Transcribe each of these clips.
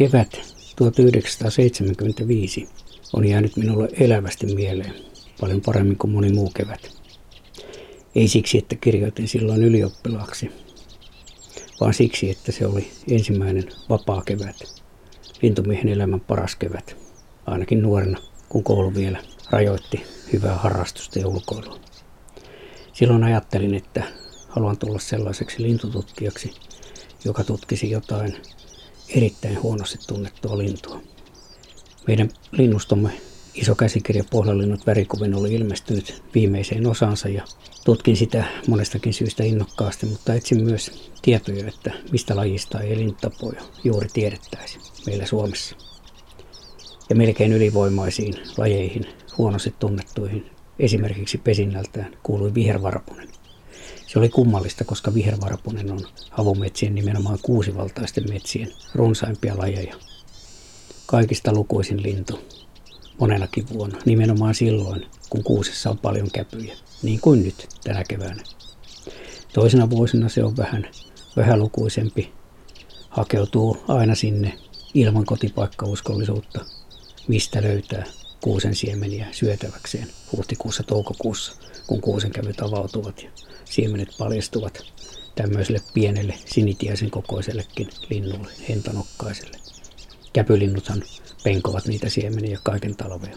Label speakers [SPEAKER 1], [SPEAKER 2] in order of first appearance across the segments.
[SPEAKER 1] Kevät 1975 on jäänyt minulle elävästi mieleen, paljon paremmin kuin moni muu kevät. Ei siksi, että kirjoitin silloin ylioppilaaksi, vaan siksi, että se oli ensimmäinen vapaa kevät, lintumiehen elämän paras kevät, ainakin nuorena, kun koulu vielä rajoitti hyvää harrastusta ja ulkoilua. Silloin ajattelin, että haluan tulla sellaiseksi lintututkijaksi, joka tutkisi jotain erittäin huonosti tunnettua lintua. Meidän linnustomme iso käsikirja Pohjalinnut värikuvin oli ilmestynyt viimeiseen osansa ja tutkin sitä monestakin syystä innokkaasti, mutta etsin myös tietoja, että mistä lajista ei elintapoja juuri tiedettäisi meillä Suomessa. Ja melkein ylivoimaisiin lajeihin, huonosti tunnettuihin, esimerkiksi pesinnältään, kuului vihervarpunen. Se oli kummallista, koska vihervarpunen on havumetsien nimenomaan kuusivaltaisten metsien runsaimpia lajeja. Kaikista lukuisin lintu, monenakin vuonna, nimenomaan silloin, kun kuusessa on paljon käpyjä, niin kuin nyt tänä keväänä. Toisena vuosina se on vähän vähälukuisempi, hakeutuu aina sinne ilman kotipaikkauskollisuutta, mistä löytää kuusen siemeniä syötäväkseen huhtikuussa toukokuussa, kun kuusen kävyt avautuvat ja siemenet paljastuvat tämmöiselle pienelle sinitiaisen kokoisellekin linnulle, hentanokkaiselle. Käpylinnuthan penkovat niitä siemeniä kaiken talvea.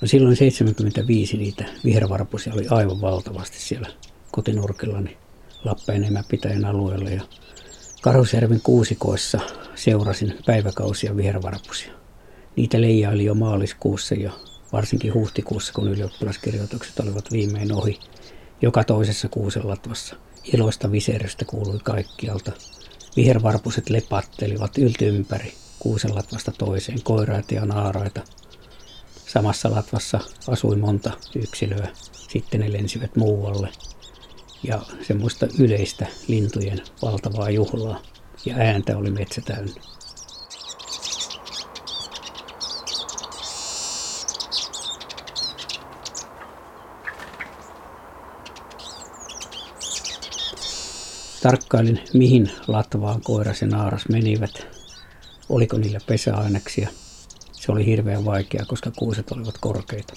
[SPEAKER 1] No silloin 75 niitä vihervarpusia oli aivan valtavasti siellä kotinurkillani Lappeenemän pitäjän alueella ja Karhusjärven kuusikoissa seurasin päiväkausia vihervarpusia. Niitä leijaili jo maaliskuussa ja varsinkin huhtikuussa, kun ylioppilaskirjoitukset olivat viimein ohi. Joka toisessa kuusen latvassa iloista viserystä kuului kaikkialta. Vihervarpuset lepattelivat ylty ympäri kuusen latvasta toiseen, koiraita ja naaraita. Samassa latvassa asui monta yksilöä, sitten ne lensivät muualle. Ja semmoista yleistä lintujen valtavaa juhlaa ja ääntä oli metsä täynnä. Tarkkailin, mihin latvaan koiras ja naaras menivät. Oliko niillä pesäaineksia? Se oli hirveän vaikeaa, koska kuuset olivat korkeita.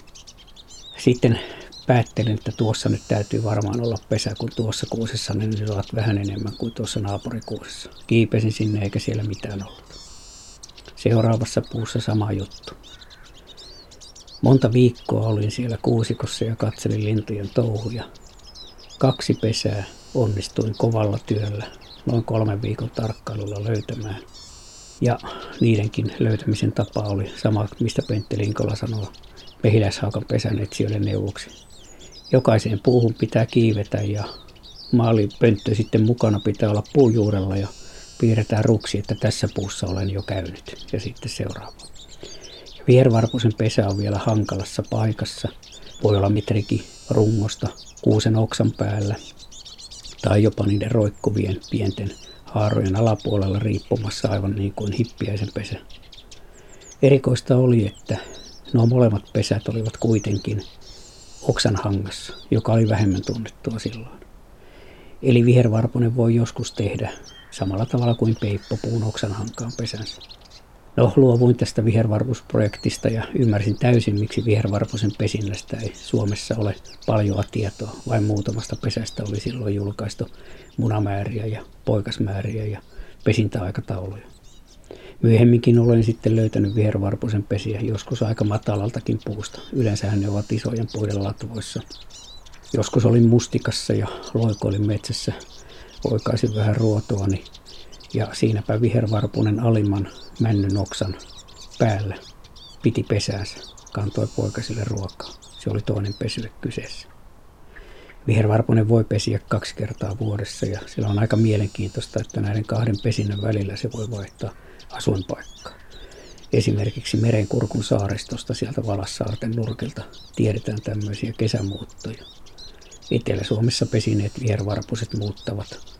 [SPEAKER 1] Sitten päättelin, että tuossa nyt täytyy varmaan olla pesä, kun tuossa kuusessa ne nyt ovat vähän enemmän kuin tuossa naapurikuusessa. Kiipesin sinne eikä siellä mitään ollut. Seuraavassa puussa sama juttu. Monta viikkoa olin siellä kuusikossa ja katselin lintujen touhuja. Kaksi pesää onnistuin kovalla työllä noin kolmen viikon tarkkailulla löytämään. Ja niidenkin löytämisen tapa oli sama, mistä Pentti Linkola sanoo mehiläishaukan pesän etsijöiden neuvoksi. Jokaiseen puuhun pitää kiivetä ja maalipönttö sitten mukana pitää olla puujuurella ja piirretään ruksi, että tässä puussa olen jo käynyt ja sitten seuraava. Ja vihervarpusen pesä on vielä hankalassa paikassa. Voi olla mitrikin rungosta kuusen oksan päällä tai jopa niiden roikkuvien pienten haarojen alapuolella riippumassa aivan niin kuin hippiäisen pesä. Erikoista oli, että nuo molemmat pesät olivat kuitenkin oksan hangassa, joka oli vähemmän tunnettua silloin. Eli vihervarpunen voi joskus tehdä samalla tavalla kuin peippo puun oksan hankaan pesänsä. No, luovuin tästä vihervarpusprojektista ja ymmärsin täysin, miksi vihervarpusen pesinnästä ei Suomessa ole paljoa tietoa. Vain muutamasta pesästä oli silloin julkaistu munamääriä ja poikasmääriä ja pesintäaikatauluja. Myöhemminkin olen sitten löytänyt vihervarpusen pesiä, joskus aika matalaltakin puusta. Yleensä ne ovat isojen puiden latvoissa. Joskus olin mustikassa ja loikoilin metsässä. Oikaisin vähän ruotoani ja siinäpä vihervarpunen alimman männyn oksan päällä piti pesäänsä, kantoi poikasille ruokaa. Se oli toinen pesy kyseessä. Vihervarpunen voi pesiä kaksi kertaa vuodessa ja sillä on aika mielenkiintoista, että näiden kahden pesinnän välillä se voi vaihtaa asuinpaikkaa. Esimerkiksi Merenkurkun saaristosta sieltä Valassaarten nurkilta tiedetään tämmöisiä kesämuuttoja. Etelä-Suomessa pesineet vihervarpuset muuttavat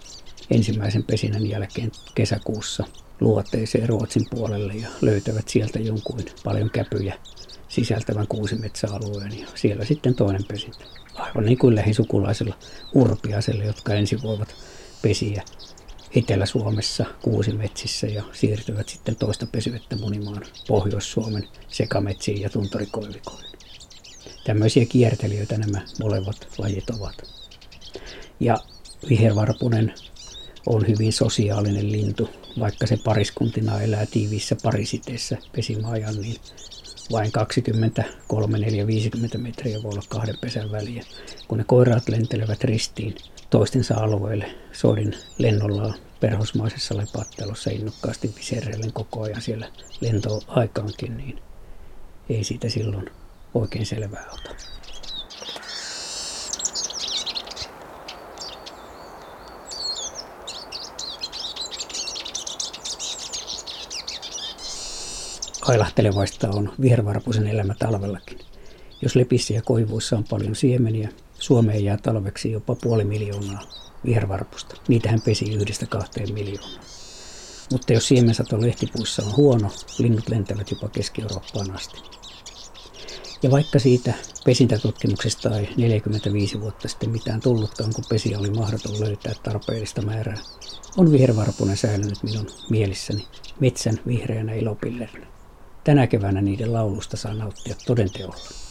[SPEAKER 1] ensimmäisen pesinän jälkeen kesäkuussa luoteiseen Ruotsin puolelle ja löytävät sieltä jonkun paljon käpyjä sisältävän kuusimetsäalueen ja siellä sitten toinen pesintä. Aivan niin kuin lähisukulaisella urpiaselle, jotka ensin voivat pesiä Etelä-Suomessa kuusimetsissä ja siirtyvät sitten toista pesyvettä munimaan Pohjois-Suomen sekametsiin ja tuntorikoivikoihin. Tämmöisiä kiertelijöitä nämä molemmat lajit ovat. Ja vihervarpunen on hyvin sosiaalinen lintu, vaikka se pariskuntina elää tiiviissä parisiteessä pesimäajan, niin vain 20, 3, 4, 50 metriä voi olla kahden pesän väliä. Kun ne koiraat lentelevät ristiin toistensa alueelle, soidin lennollaan perhosmaisessa lepattelussa innokkaasti viserreillen koko ajan siellä lentoaikaankin, niin ei siitä silloin oikein selvää ota. Ailahtelevaista on vihervarpuisen elämä talvellakin. Jos lepissä ja koivuissa on paljon siemeniä, Suomeen jää talveksi jopa puoli miljoonaa vihervarpusta. Niitähän pesi yhdestä kahteen miljoonaa. Mutta jos siemensato lehtipuissa on huono, linnut lentävät jopa Keski-Eurooppaan asti. Ja vaikka siitä pesintätutkimuksesta ei 45 vuotta sitten mitään tullutkaan, kun pesiä oli mahdoton löytää tarpeellista määrää, on vihervarpunen säilynyt minun mielissäni metsän vihreänä ilopillerina. Tänä keväänä niiden laulusta saa nauttia todenteolla.